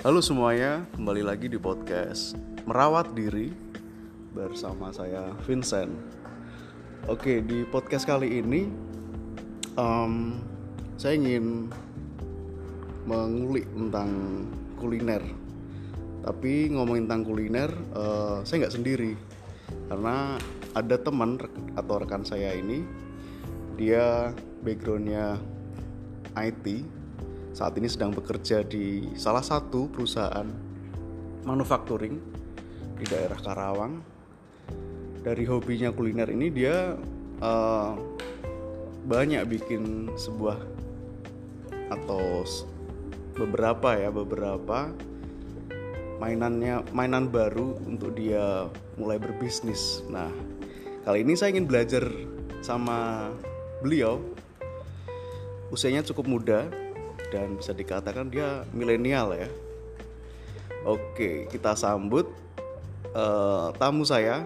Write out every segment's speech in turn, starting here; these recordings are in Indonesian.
Halo semuanya, kembali lagi di podcast Merawat Diri bersama saya Vincent. Oke, di podcast kali ini um, saya ingin mengulik tentang kuliner. Tapi ngomongin tentang kuliner, uh, saya nggak sendiri karena ada teman atau rekan saya ini, dia backgroundnya IT saat ini sedang bekerja di salah satu perusahaan manufacturing di daerah Karawang. Dari hobinya kuliner ini dia uh, banyak bikin sebuah atau beberapa ya beberapa mainannya mainan baru untuk dia mulai berbisnis. Nah kali ini saya ingin belajar sama beliau usianya cukup muda dan bisa dikatakan dia milenial ya. Oke, kita sambut uh, tamu saya,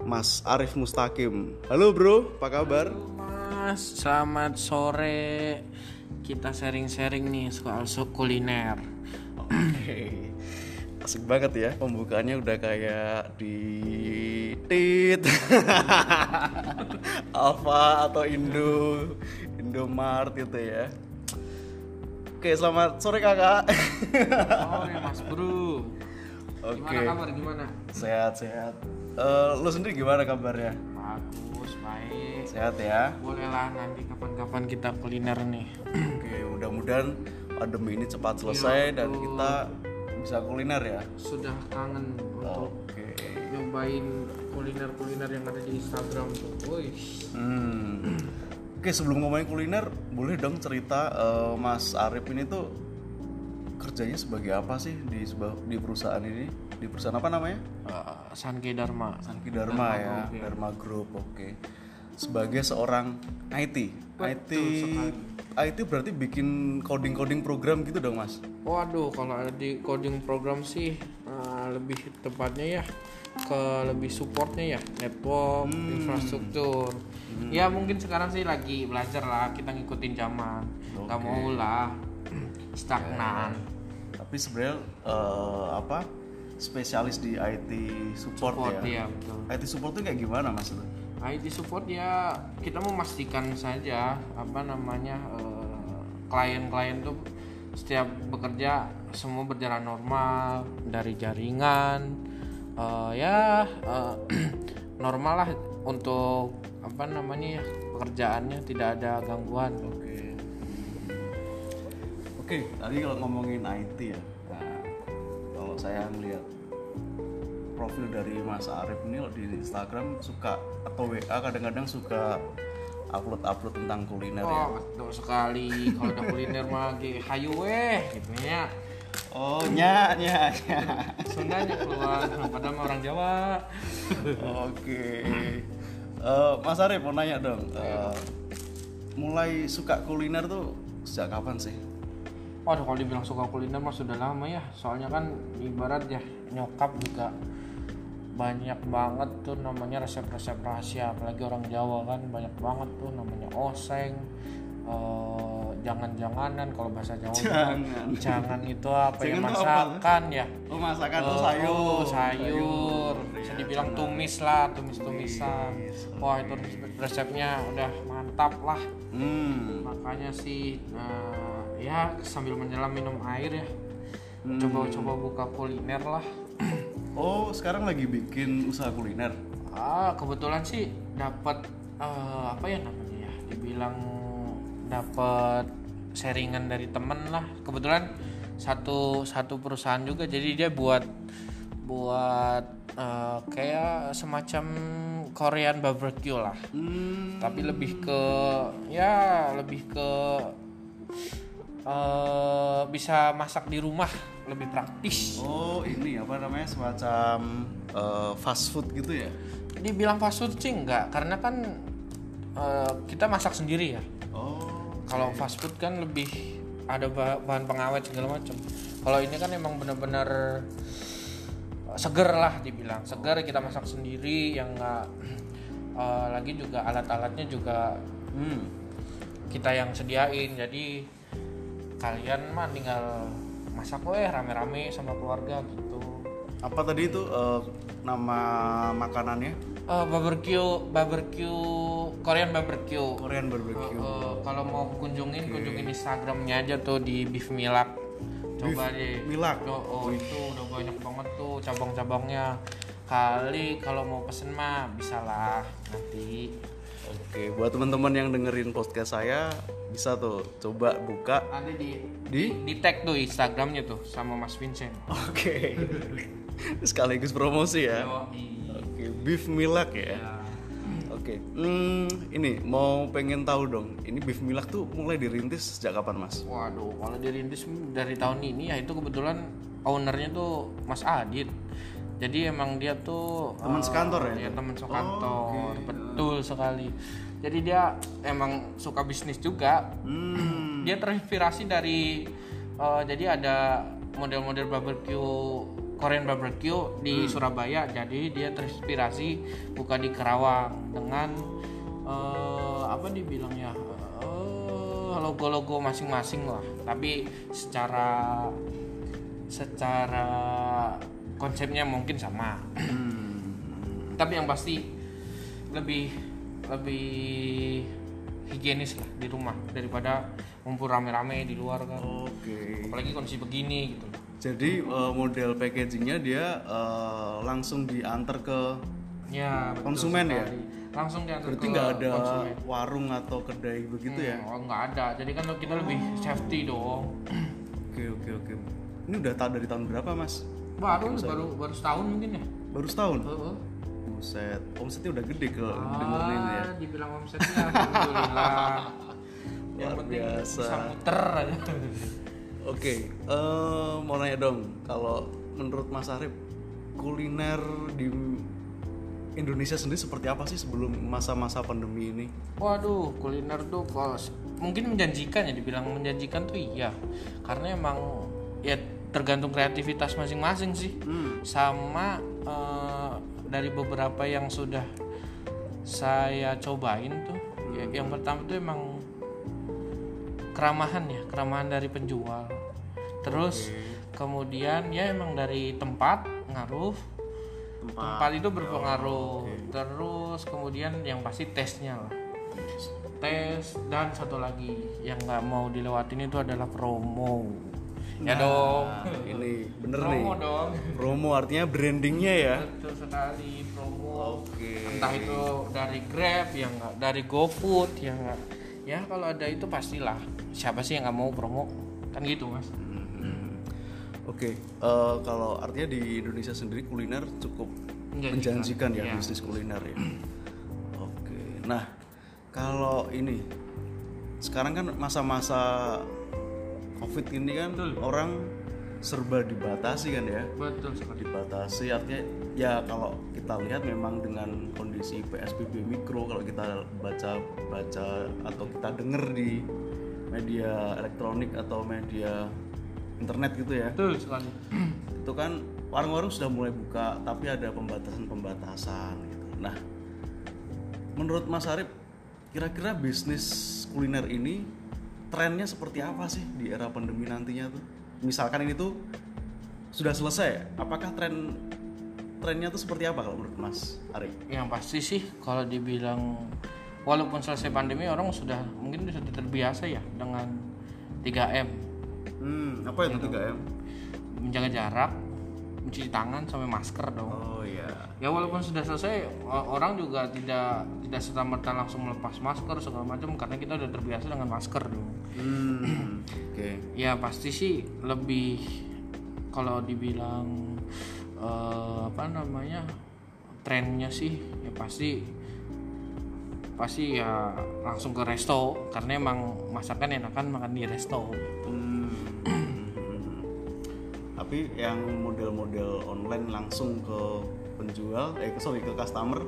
Mas Arif Mustakim. Halo bro, apa kabar? Halo mas, selamat sore. Kita sharing-sharing nih soal kuliner. Oke, asik banget ya pembukaannya udah kayak di tit Alfa atau Indo Indomart gitu ya Oke, selamat sore kakak. Sore mas bro. Oke. Gimana kabar gimana? Sehat sehat. Uh, lo sendiri gimana kabarnya? Bagus, baik. Sehat ya. Boleh lah nanti kapan-kapan kita kuliner nih. Oke, mudah-mudahan pandemi ini cepat selesai ya, dan kita bisa kuliner ya. Sudah kangen untuk okay. nyobain kuliner-kuliner yang ada di Instagram tuh. Wih. Hmm. Oke sebelum ngomongin kuliner, boleh dong cerita uh, Mas Arif ini tuh kerjanya sebagai apa sih di di perusahaan ini? Di perusahaan apa namanya? Uh, Sanke Dharma. Sanke Dharma, Dharma ya, Group, ya, Dharma Group. Oke. Okay. Sebagai seorang IT. IT sekali. IT berarti bikin coding-coding program gitu dong, Mas? Waduh, kalau di coding program sih uh, lebih tepatnya ya ke lebih supportnya ya network hmm. infrastruktur hmm. ya mungkin sekarang sih lagi belajar lah kita ngikutin zaman okay. nggak mau lah stagnan ya. tapi sebenarnya uh, apa spesialis di IT support, support ya, ya betul. IT support itu kayak gimana mas itu IT support ya kita memastikan saja apa namanya uh, klien-klien tuh setiap bekerja semua berjalan normal dari jaringan uh, ya uh, normal lah untuk apa namanya ya pekerjaannya tidak ada gangguan. Oke. Okay. Oke, okay, tadi kalau ngomongin IT ya, nah, kalau saya melihat profil dari Mas Arif ini di Instagram suka atau WA kadang-kadang suka upload-upload tentang kuliner oh, ya. Oh, betul sekali. Kalau ada kuliner mah hayu weh gitu ya. Oh, nya nya nya. Sundanya keluar, padahal orang Jawa. Oke. Uh, Mas Arif mau nanya dong. Uh, mulai suka kuliner tuh sejak kapan sih? Waduh, kalau dibilang suka kuliner mah sudah lama ya. Soalnya kan ibarat ya nyokap juga banyak banget tuh namanya resep-resep rahasia apalagi orang Jawa kan banyak banget tuh namanya oseng uh, jangan-janganan kalau bahasa Jawa jangan. jangan itu apa ya masakan ya. Oh masakan uh, sayur. oh, sayur bisa dibilang tumis lah tumis-tumisan. Wah itu resepnya udah mantap lah. Hmm. makanya sih uh, ya sambil menyelam minum air ya. Hmm. coba-coba hmm. buka kuliner lah oh sekarang lagi bikin usaha kuliner? Ah kebetulan sih dapat uh, apa ya namanya ya dibilang dapat sharingan dari temen lah. Kebetulan satu satu perusahaan juga jadi dia buat buat uh, kayak semacam Korean barbecue lah. Hmm. tapi lebih ke ya lebih ke uh, bisa masak di rumah lebih praktis. Oh ini apa namanya semacam uh, fast food gitu ya? Dibilang fast food sih enggak karena kan uh, kita masak sendiri ya. Oh kalau fast food kan lebih ada bahan pengawet segala macam. Kalau ini kan emang bener-bener seger lah dibilang. Seger kita masak sendiri yang nggak uh, lagi juga alat-alatnya juga hmm, kita yang sediain. Jadi kalian mah tinggal masak weh rame-rame sama keluarga gitu. Apa tadi itu eh, nama makanannya? Eh, barbecue barbecue Korean barbecue. Korean barbecue. Eh, kalau mau kunjungin kunjungin Instagramnya aja tuh di Beef Milak. Coba deh. Milak. oh, oh, itu udah banyak banget tuh cabang-cabangnya. Kali kalau mau pesen mah bisa lah nanti Oke, buat teman-teman yang dengerin podcast saya bisa tuh coba buka. ada di Di? di tag tuh Instagramnya tuh sama Mas Vincent Oke. Sekaligus promosi ya. Oke, beef milak ya. Ya. Oke, hmm, ini mau pengen tahu dong. Ini beef milak tuh mulai dirintis sejak kapan, Mas? Waduh, kalau dirintis dari tahun ini ya itu kebetulan ownernya tuh Mas Adit. Jadi emang dia tuh Teman eh, sekantor ya? Iya, teman sekantor. Betul sekali. Jadi dia emang suka bisnis juga. Hmm. Dia terinspirasi dari eh, jadi ada model-model barbecue Korean barbecue di Surabaya. Jadi dia terinspirasi buka di Kerawang dengan eh, apa dibilangnya eh, logo-logo masing-masing lah. Tapi secara secara konsepnya mungkin sama. Hmm. Tapi yang pasti lebih lebih higienis lah di rumah daripada ngumpul rame-rame di luar kan. Oke. Apalagi kondisi begini gitu. Jadi eh, model packagingnya dia eh, langsung diantar ke Ya, betul Konsumen ya? sekali. Langsung diantar berarti ke nggak ada konsumen. warung atau kedai begitu ya? Hmm, Oh, nggak ada. Jadi kan kita lebih safety dong. Oke oke oke. Ini udah tahu dari tahun berapa mas? Baru baru baru setahun mungkin ya. Baru setahun. Heeh. Buset, omsetnya udah gede kalau dengerin ini ya. Ah, dibilang omsetnya alhamdulillah. Yang Luar penting biasa. bisa muter aja. Oke, eh, mau nanya dong, kalau menurut Mas Arif kuliner di Indonesia sendiri seperti apa sih sebelum masa-masa pandemi ini? Waduh, kuliner tuh kalau mungkin menjanjikan ya dibilang menjanjikan tuh iya. Karena emang ya tergantung kreativitas masing-masing sih. Sama eh, dari beberapa yang sudah saya cobain tuh, ya, yang pertama tuh emang keramahan ya, keramahan dari penjual. Terus kemudian ya emang dari tempat ngaruh. Tempat, itu berpengaruh. Terus kemudian yang pasti tesnya lah. Tes dan satu lagi yang nggak mau dilewatin itu adalah promo. Ya dong. Nah, ini bener promo nih. dong. Promo artinya brandingnya ya. Betul sekali promo. Oke. Entah itu dari Grab yang nggak dari GoFood yang nggak ya kalau ada itu pastilah siapa sih yang nggak mau promo kan gitu mas Hmm. Oke, eh, kalau artinya di Indonesia sendiri kuliner cukup Menjanjikan. menjanjikan ya Iya. bisnis kuliner ya. Oke, nah kalau ini sekarang kan masa-masa covid ini kan orang serba dibatasi kan ya, betul sekali. Dibatasi artinya ya kalau kita lihat memang dengan kondisi PSBB mikro kalau kita baca baca atau kita dengar di media elektronik atau media internet gitu ya. Betul sekali. Itu kan warung-warung sudah mulai buka tapi ada pembatasan-pembatasan gitu. Nah, menurut Mas Arif kira-kira bisnis kuliner ini trennya seperti apa sih di era pandemi nantinya tuh? Misalkan ini tuh sudah selesai, apakah tren trennya tuh seperti apa kalau menurut Mas Arif? yang pasti sih kalau dibilang walaupun selesai pandemi orang sudah mungkin sudah terbiasa ya dengan 3M Hmm, apa itu 3M? menjaga jarak mencuci tangan sampai masker dong Oh iya. ya walaupun sudah selesai orang juga tidak tidak serta merta langsung melepas masker segala macam karena kita udah terbiasa dengan masker dong Hmm, oke. ya pasti sih lebih kalau dibilang eh, apa namanya trennya sih ya pasti pasti ya langsung ke resto karena emang masakan enakan makan di resto Hmm. Tapi yang model-model online langsung ke penjual, eh sorry ke customer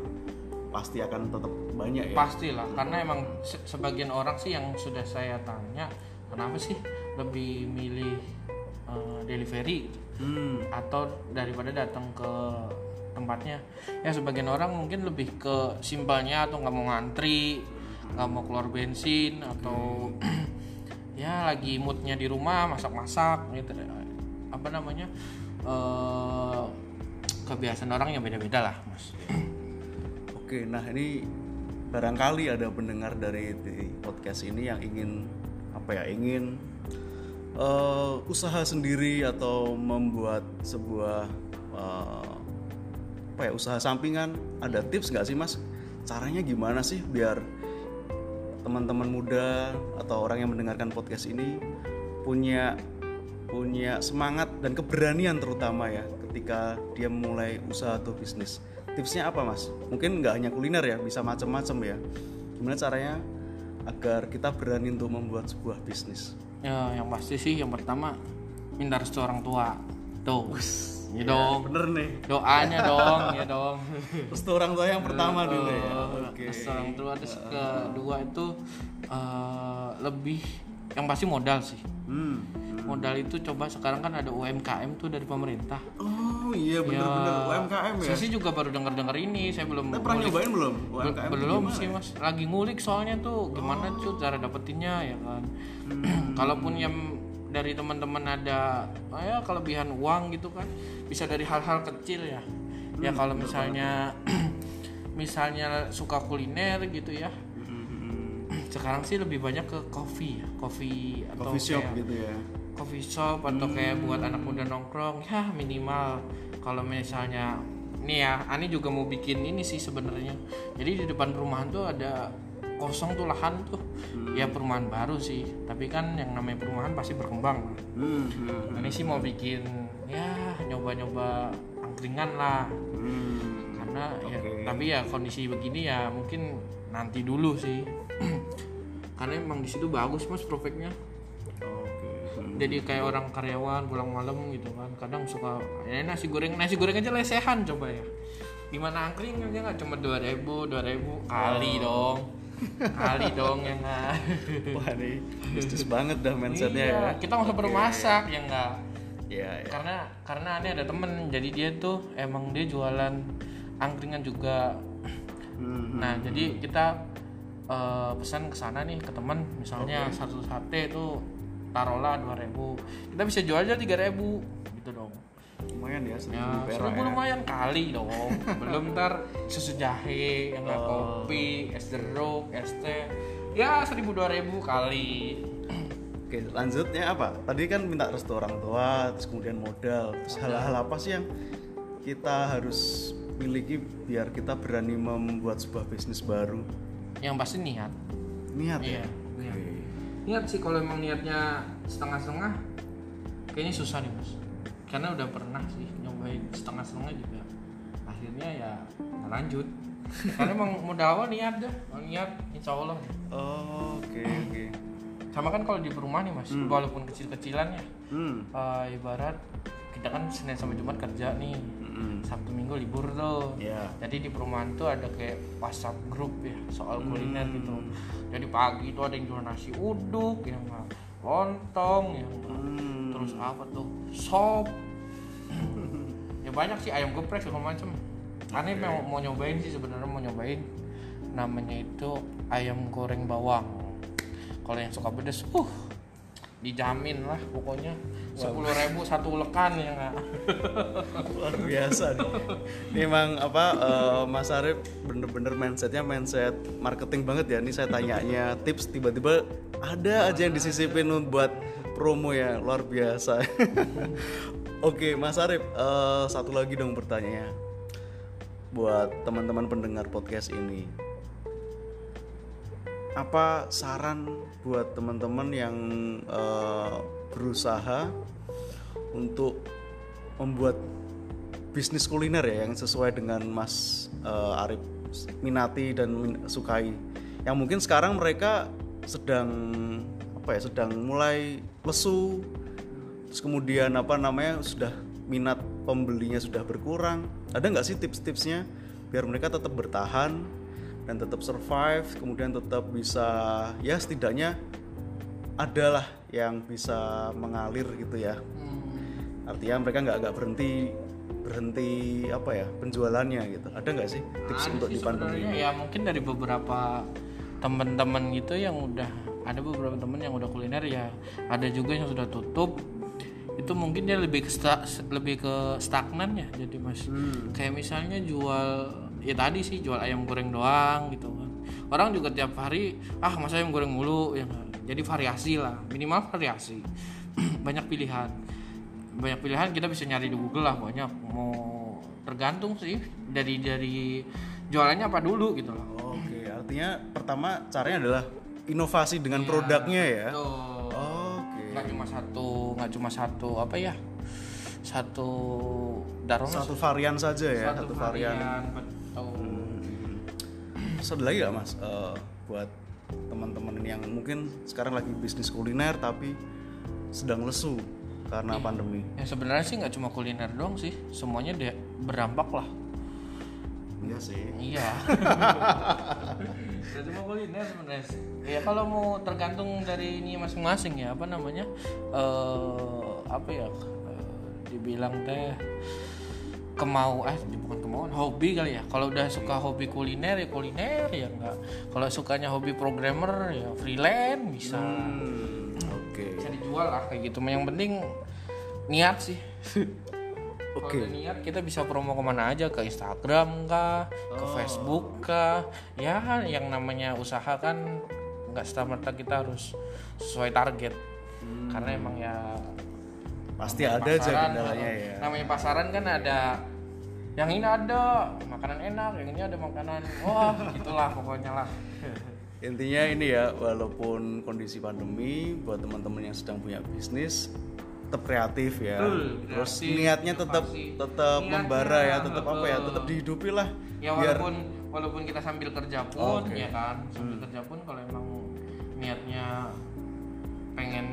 pasti akan tetap banyak ya. pastilah karena emang se- sebagian orang sih yang sudah saya tanya kenapa sih lebih milih eh, delivery? Hmm. atau daripada datang ke tempatnya ya sebagian orang mungkin lebih ke simpelnya atau nggak mau ngantri nggak mau keluar bensin atau ya lagi moodnya di rumah masak-masak gitu apa namanya eh kebiasaan orang yang beda-beda lah mas Oke, nah ini barangkali ada pendengar dari podcast ini yang ingin apa ya, ingin eh, usaha sendiri atau membuat sebuah eh, apa ya usaha sampingan. Ada tips nggak sih mas? Caranya gimana sih biar teman-teman muda atau orang yang mendengarkan podcast ini punya punya semangat dan keberanian terutama ya ketika dia mulai usaha atau bisnis. Tipsnya apa mas? Mungkin nggak hanya kuliner ya, bisa macam-macam ya. Gimana caranya agar kita berani untuk membuat sebuah bisnis? ya yang pasti sih yang pertama minta restu orang tua tuh ya dong Bener nih. doanya dong ya dong Terus tuh orang tua yang pertama dulu ya. Oke. restu orang tua terus kedua itu eh, lebih yang pasti modal sih Hmm. Modal itu coba sekarang kan ada UMKM tuh dari pemerintah Oh iya bener-bener UMKM ya. saya sih juga baru dengar dengar ini saya belum Kita pernah nyobain belum UMKM? belum sih mas lagi ngulik soalnya tuh gimana Oh. tuh cara dapetinnya ya kan Hmm. kalaupun yang dari teman-teman ada oh ya kelebihan uang gitu kan bisa dari hal-hal kecil ya ya Hmm, kalau misalnya misalnya suka kuliner gitu ya Hmm. sekarang sih lebih banyak ke coffee ya coffee atau Coffee shop kayak gitu ya. Coffee shop atau kayak buat anak muda nongkrong ya minimal kalau misalnya nih ya Ani juga mau bikin ini sih sebenarnya jadi di depan perumahan tuh ada kosong tuh lahan tuh ya perumahan baru sih tapi kan yang namanya perumahan pasti berkembang Hmm. hmm, Ani sih mau bikin ya nyoba-nyoba angkringan lah hmm. karena ya Oke. tapi ya kondisi begini ya mungkin nanti dulu sih karena emang di situ bagus mas prospeknya. Hmm. Jadi kayak orang karyawan pulang malam gitu kan kadang suka ya nasi goreng nasi goreng aja lesehan coba ya. Gimana angkringannya nggak cuma dua ribu dua ribu kali dong. Kali dong ya nggak. Wah ini bisnis banget dah mindsetnya iya, ya. kita nggak usah perlu masak ya nggak. Iya, ya. karena karena ini ada temen jadi dia tuh emang dia jualan angkringan juga. Hmm. nah jadi kita eh, pesan ke sana nih ke teman misalnya satu sate itu taruhlah 2000 kita bisa jual aja 3000 gitu dong Lumayan ya, seribu ya seribu ya. lumayan kali dong belum ntar susu jahe yang nggak Oh. kopi es jeruk es teh ya seribu dua ribu kali Oke, lanjutnya apa? Tadi kan minta restu orang tua, terus kemudian modal. Terus hal-hal apa sih yang kita harus miliki biar kita berani membuat sebuah bisnis baru? yang pasti niat Niat iya ya. Niat. Sih kalau emang niatnya setengah-setengah kayaknya susah nih mas. Karena udah pernah sih nyobain setengah-setengah juga akhirnya ya nggak lanjut. Karena emang modal awal niat deh niat insya Allah Oh, Oke, oke. sama kan kalau di perumahan nih mas walaupun kecil-kecilan ya. Hmm. eh, ibarat kita kan Senin sampai Jumat kerja nih Mm-mm. Sabtu Minggu libur tuh. Ya. jadi di perumahan tuh ada kayak WhatsApp grup ya soal kuliner gitu. Jadi pagi tuh ada yang jual nasi uduk yang lontong yang Hmm. terus apa tuh sop. Ya banyak sih ayam geprek segala macem. Aneh mau, mau nyobain sih sebenarnya mau nyobain. Namanya itu ayam goreng bawang. Kalau yang suka pedes uh dijamin lah pokoknya sepuluh ribu satu lekan ya nggak luar biasa nih. Ini emang apa eh, Mas Arif bener-bener mindsetnya mindset marketing banget ya. Ini saya tanyanya tips tiba-tiba ada aja yang disisipin buat promo ya luar biasa. Oke Mas Arif eh, satu lagi dong pertanyaannya buat teman-teman pendengar podcast ini. Apa saran buat teman-teman yang eh, berusaha untuk membuat bisnis kuliner ya yang sesuai dengan Mas eh, Arif minati dan sukai. Yang mungkin sekarang mereka sedang apa ya sedang mulai lesu terus kemudian apa namanya sudah minat pembelinya sudah berkurang ada nggak sih tips-tipsnya biar mereka tetap bertahan dan tetap survive kemudian tetap bisa ya setidaknya adalah yang bisa mengalir gitu ya. Artinya mereka nggak nggak berhenti berhenti apa ya penjualannya gitu. Ada nggak sih tips Ada untuk di pandemi ini ya mungkin dari beberapa teman-teman gitu yang udah ada beberapa teman yang udah kuliner ya ada juga yang sudah tutup. Itu mungkin dia lebih ke lebih ke stagnan ya jadi mas. Kayak misalnya jual ya tadi sih jual ayam goreng doang gitu kan orang juga tiap hari ah masa ayam goreng mulu ya nggak? jadi variasi lah minimal variasi banyak pilihan banyak pilihan kita bisa nyari di Google lah banyak mau tergantung sih dari dari jualannya apa dulu gitu loh Oke, artinya pertama caranya adalah inovasi dengan Iya, produknya ya. Tuh. Oke. nggak cuma satu nggak cuma satu apa ya satu daron Satu varian saja ya, satu, varian. Betul Terus ada lagi gak mas? Eh, buat teman-teman yang mungkin sekarang lagi bisnis kuliner tapi sedang lesu karena pandemi. ya sebenarnya sih nggak cuma kuliner doang sih. Semuanya dia berdampak lah. Iya sih. iya. Cuma kuliner sebenarnya sih. ya kalau mau tergantung dari ini masing-masing ya apa namanya? Eh apa ya? Eh, dibilang teh kemau eh bukan kemauan hobi kali ya. Kalau udah suka hobi kuliner ya kuliner ya enggak. Kalau sukanya hobi programmer ya freelance bisa. Hmm, Oke. bisa dijual lah kayak gitu. Yang penting niat sih. Oke. udah niat kita bisa promo ke mana aja? Ke Instagram kah? Ke Facebook kah? Ya yang namanya usaha kan nggak serta kita harus sesuai target. Karena emang ya Pasti ada aja pasaran, kendalanya eh, ya. namanya pasaran kan ada yang ini ada makanan enak yang ini ada makanan wah gitulah pokoknya lah Intinya ini ya, walaupun kondisi pandemi, buat teman-teman yang sedang punya bisnis, tetap kreatif ya. Betul, Terus kreatif, niatnya tetap tetap Niatnya, membara ya, tetap apa ya, tetap dihidupi lah. ya walaupun walaupun kita sambil kerja pun Oke. ya kan sambil kerja pun kalau emang niatnya pengen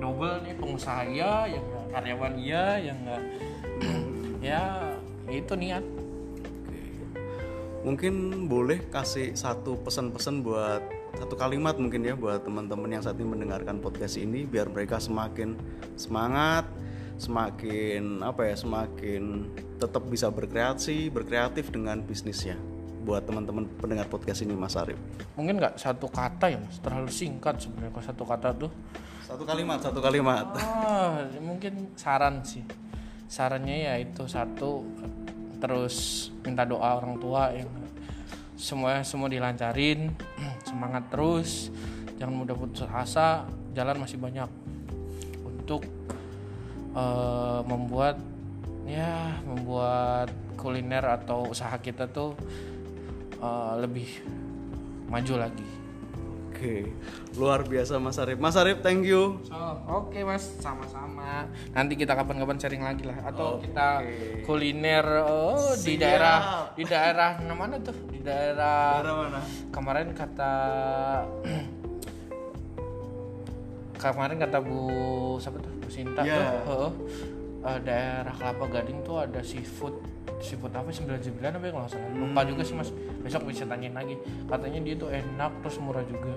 double nih pengusaha iya yang nggak karyawan iya yang enggak ya itu niat Oke. Mungkin boleh kasih satu pesan-pesan buat satu kalimat mungkin ya buat teman-teman yang saat ini mendengarkan podcast ini biar mereka semakin semangat, semakin apa ya, semakin tetap bisa berkreasi, berkreatif dengan bisnisnya. Buat teman-teman pendengar podcast ini Mas Arif. mungkin nggak satu kata ya mas terlalu singkat sebenarnya kalau satu kata tuh Satu kalimat, satu kalimat. Ah, mungkin saran sih. Sarannya ya itu satu terus minta doa orang tua yang semua semua dilancarin, semangat terus, jangan mudah putus asa, jalan masih banyak untuk eh, membuat ya membuat kuliner atau usaha kita tuh eh, lebih maju lagi. Oke, luar biasa Mas Arif. Mas Arif, thank you. So, oke mas, sama-sama. Nanti kita kapan-kapan sharing lagi lah, atau kita kuliner oh, di daerah di daerah mana tuh? Di daerah Daerah mana? kemarin kata kemarin kata Bu siapa tuh Bu Sinta Iya. tuh heeh, eh, daerah Kelapa Gading tuh ada seafood seafood apa 99 apa ya kalau salah. Lupa juga sih mas. Besok bisa tanyain lagi. Katanya dia tuh enak terus murah juga.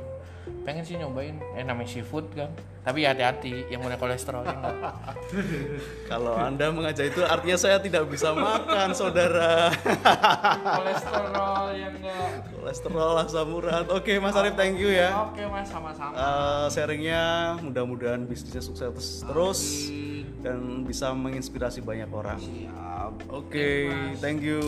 Pengen sih nyobain. Eh namanya seafood kan. Tapi ya hati-hati yang udah kolesterol ya nggak? Kalau Anda mengajak itu artinya saya tidak bisa makan, saudara. kolesterol yang enggak Kolesterol asam urat. Oke, Mas Arif, thank you ya. oke mas sama-sama. Eh, sharingnya mudah-mudahan bisnisnya sukses terus dan bisa menginspirasi banyak orang. Oke, thank you.